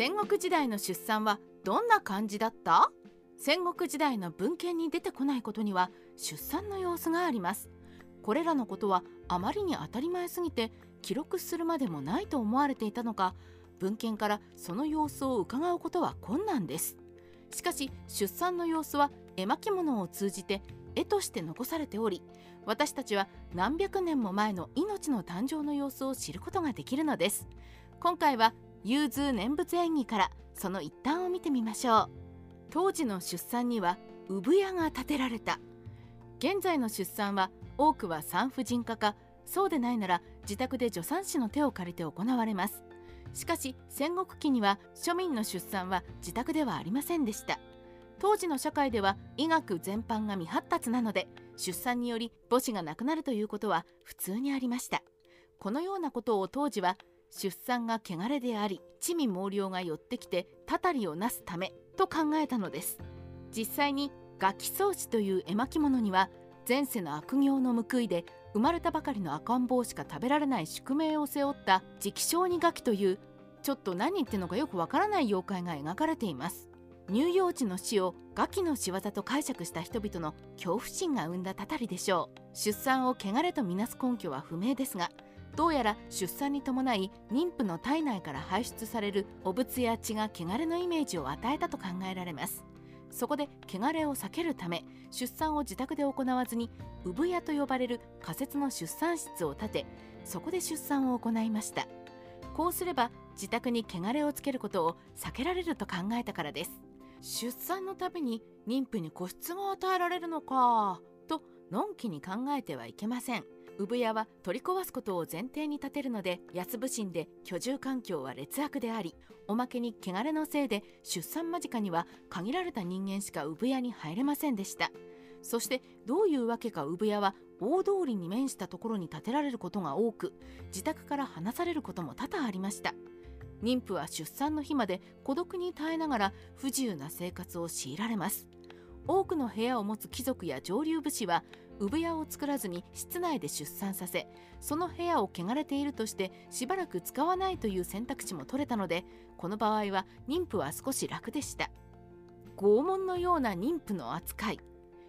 戦国時代の出産はどんな感じだった？戦国時代の文献に出てこないことには出産の様子があります。これらのことはあまりに当たり前すぎて記録するまでもないと思われていたのか文献からその様子を伺うことは困難です。しかし出産の様子は絵巻物を通じて絵として残されており私たちは何百年も前の命の誕生の様子を知ることができるのです。今回は融通念仏演技からその一端を見てみましょう。当時の出産には産屋が建てられた。現在の出産は多くは産婦人科かそうでないなら自宅で助産師の手を借りて行われます。しかし戦国期には庶民の出産は自宅ではありませんでした。当時の社会では医学全般が未発達なので出産により母子が亡くなるということは普通にありました。このようなことを当時は出産が汚れであり地味猛量が寄ってきてたたりをなすためと考えたのです。実際にガキ装置という絵巻物には前世の悪行の報いで生まれたばかりの赤ん坊しか食べられない宿命を背負った直小児ガキというちょっと何言ってんのかよくわからない妖怪が描かれています。乳幼児の死をガキの仕業と解釈した人々の恐怖心が生んだたたりでしょう。出産を汚れとみなす根拠は不明ですがどうやら出産に伴い妊婦の体内から排出される汚物や血が汚れのイメージを与えたと考えられます。そこで汚れを避けるため出産を自宅で行わずに産屋と呼ばれる仮設の出産室を建てそこで出産を行いました。こうすれば自宅に汚れをつけることを避けられると考えたからです。出産のたびに妊婦に個室が与えられるのかとのんきに考えてはいけません。産屋は取り壊すことを前提に立てるので安部神で居住環境は劣悪でありおまけに汚れのせいで出産間近には限られた人間しか産屋に入れませんでしたそしてどういうわけか産屋は大通りに面したところに建てられることが多く自宅から離されることも多々ありました妊婦は出産の日まで孤独に耐えながら不自由な生活を強いられます多くの部屋を持つ貴族や上流武士は産屋を作らずに室内で出産させその部屋を汚れているとしてしばらく使わないという選択肢も取れたのでこの場合は妊婦は少し楽でした。拷問のような妊婦の扱い。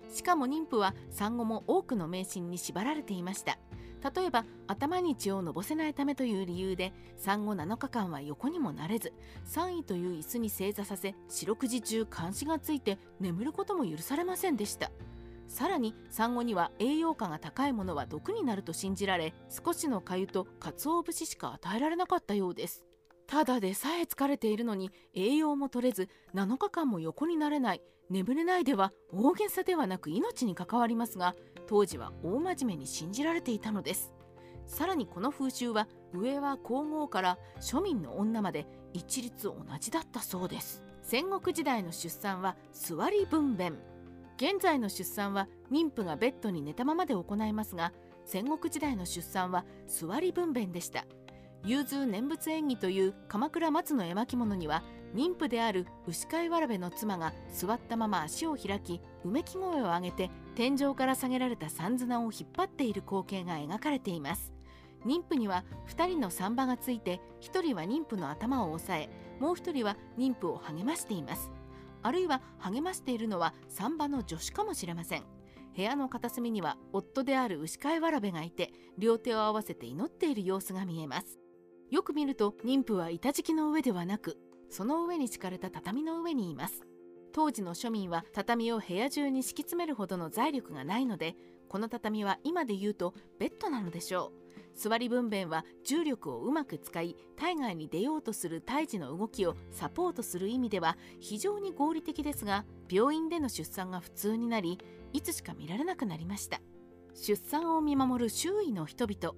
しかも妊婦は産後も多くの迷信に縛られていました。例えば頭に血をのぼせないためという理由で産後7日間は横にもなれず3位という椅子に正座させ四六時中監視がついて眠ることも許されませんでした。さらに産後には栄養価が高いものは毒になると信じられ少しの粥と鰹節しか与えられなかったようです。ただでさえ疲れているのに栄養も取れず7日間も横になれない眠れないでは大げさではなく命に関わりますが当時は大真面目に信じられていたのです。さらにこの風習は上は皇后から庶民の女まで一律同じだったそうです。戦国時代の出産は座り分娩。現在の出産は妊婦がベッドに寝たままで行いますが戦国時代の出産は座り分娩でした。融通念仏演技という鎌倉松の絵巻物には妊婦である牛飼わらべの妻が座ったまま足を開きうめき声を上げて天井から下げられた三綱を引っ張っている光景が描かれています。妊婦には2人の産婆がついて1人は妊婦の頭を押さえもう1人は妊婦を励ましています。あるいは励ましているのは産婆の助手かもしれません。部屋の片隅には夫である牛飼わらべがいて両手を合わせて祈っている様子が見えます。よく見ると妊婦は板敷きの上ではなくその上に敷かれた畳の上にいます。当時の庶民は畳を部屋中に敷き詰めるほどの財力がないのでこの畳は今で言うとベッドなのでしょう。座り分娩は重力をうまく使い体外に出ようとする胎児の動きをサポートする意味では非常に合理的ですが病院での出産が普通になりいつしか見られなくなりました。出産を見守る周囲の人々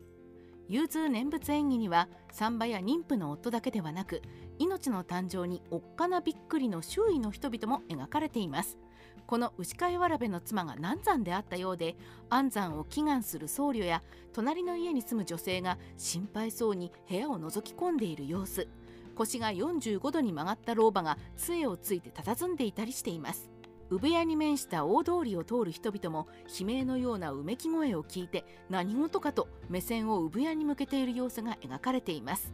融通念仏演技には産婆や妊婦の夫だけではなく命の誕生におっかなびっくりの周囲の人々も描かれています。この牛飼いわらべの妻が難産であったようで安産を祈願する僧侶や隣の家に住む女性が心配そうに部屋を覗き込んでいる様子。腰が45度に曲がった老婆が杖をついて佇んでいたりしています。産屋に面した大通りを通る人々も悲鳴のようなうめき声を聞いて何事かと目線を産屋に向けている様子が描かれています。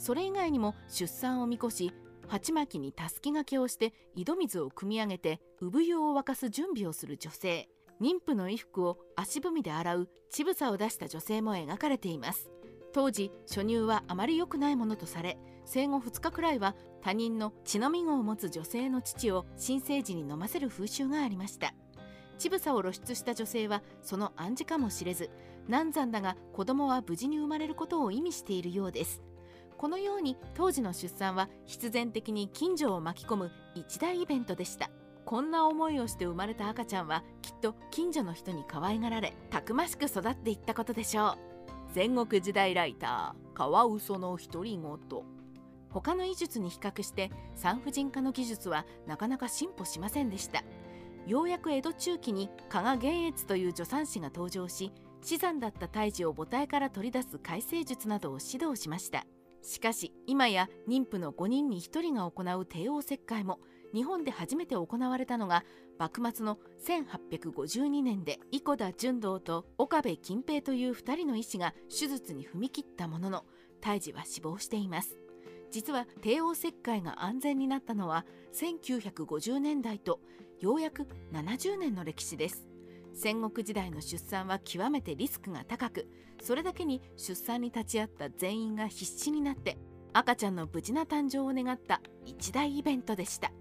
それ以外にも出産を見越し鉢巻きにたすき掛けをして井戸水を汲み上げて産湯を沸かす準備をする女性。妊婦の衣服を足踏みで洗う乳房を出した女性も描かれています。当時初乳はあまり良くないものとされ生後2日くらいは他人の血のみ子を持つ女性の乳を新生児に飲ませる風習がありました。乳房を露出した女性はその暗示かもしれず難産だが子供は無事に生まれることを意味しているようです。このように当時の出産は必然的に近所を巻き込む一大イベントでした。こんな思いをして生まれた赤ちゃんはきっと近所の人に可愛がられたくましく育っていったことでしょう。戦国時代ライターカワウソの独り言。他の医術に比較して産婦人科の技術はなかなか進歩しませんでした。ようやく江戸中期に加賀玄越という助産師が登場し死産だった胎児を母体から取り出す改正術などを指導しました。しかし今や妊婦の5人に1人が行う帝王切開も日本で初めて行われたのが幕末の1852年で伊古田純道と岡部金平という2人の医師が手術に踏み切ったものの胎児は死亡しています。実は帝王切開が安全になったのは1950年代とようやく70年の歴史です。戦国時代の出産は極めてリスクが高くそれだけに出産に立ち会った全員が必死になって赤ちゃんの無事な誕生を願った一大イベントでした。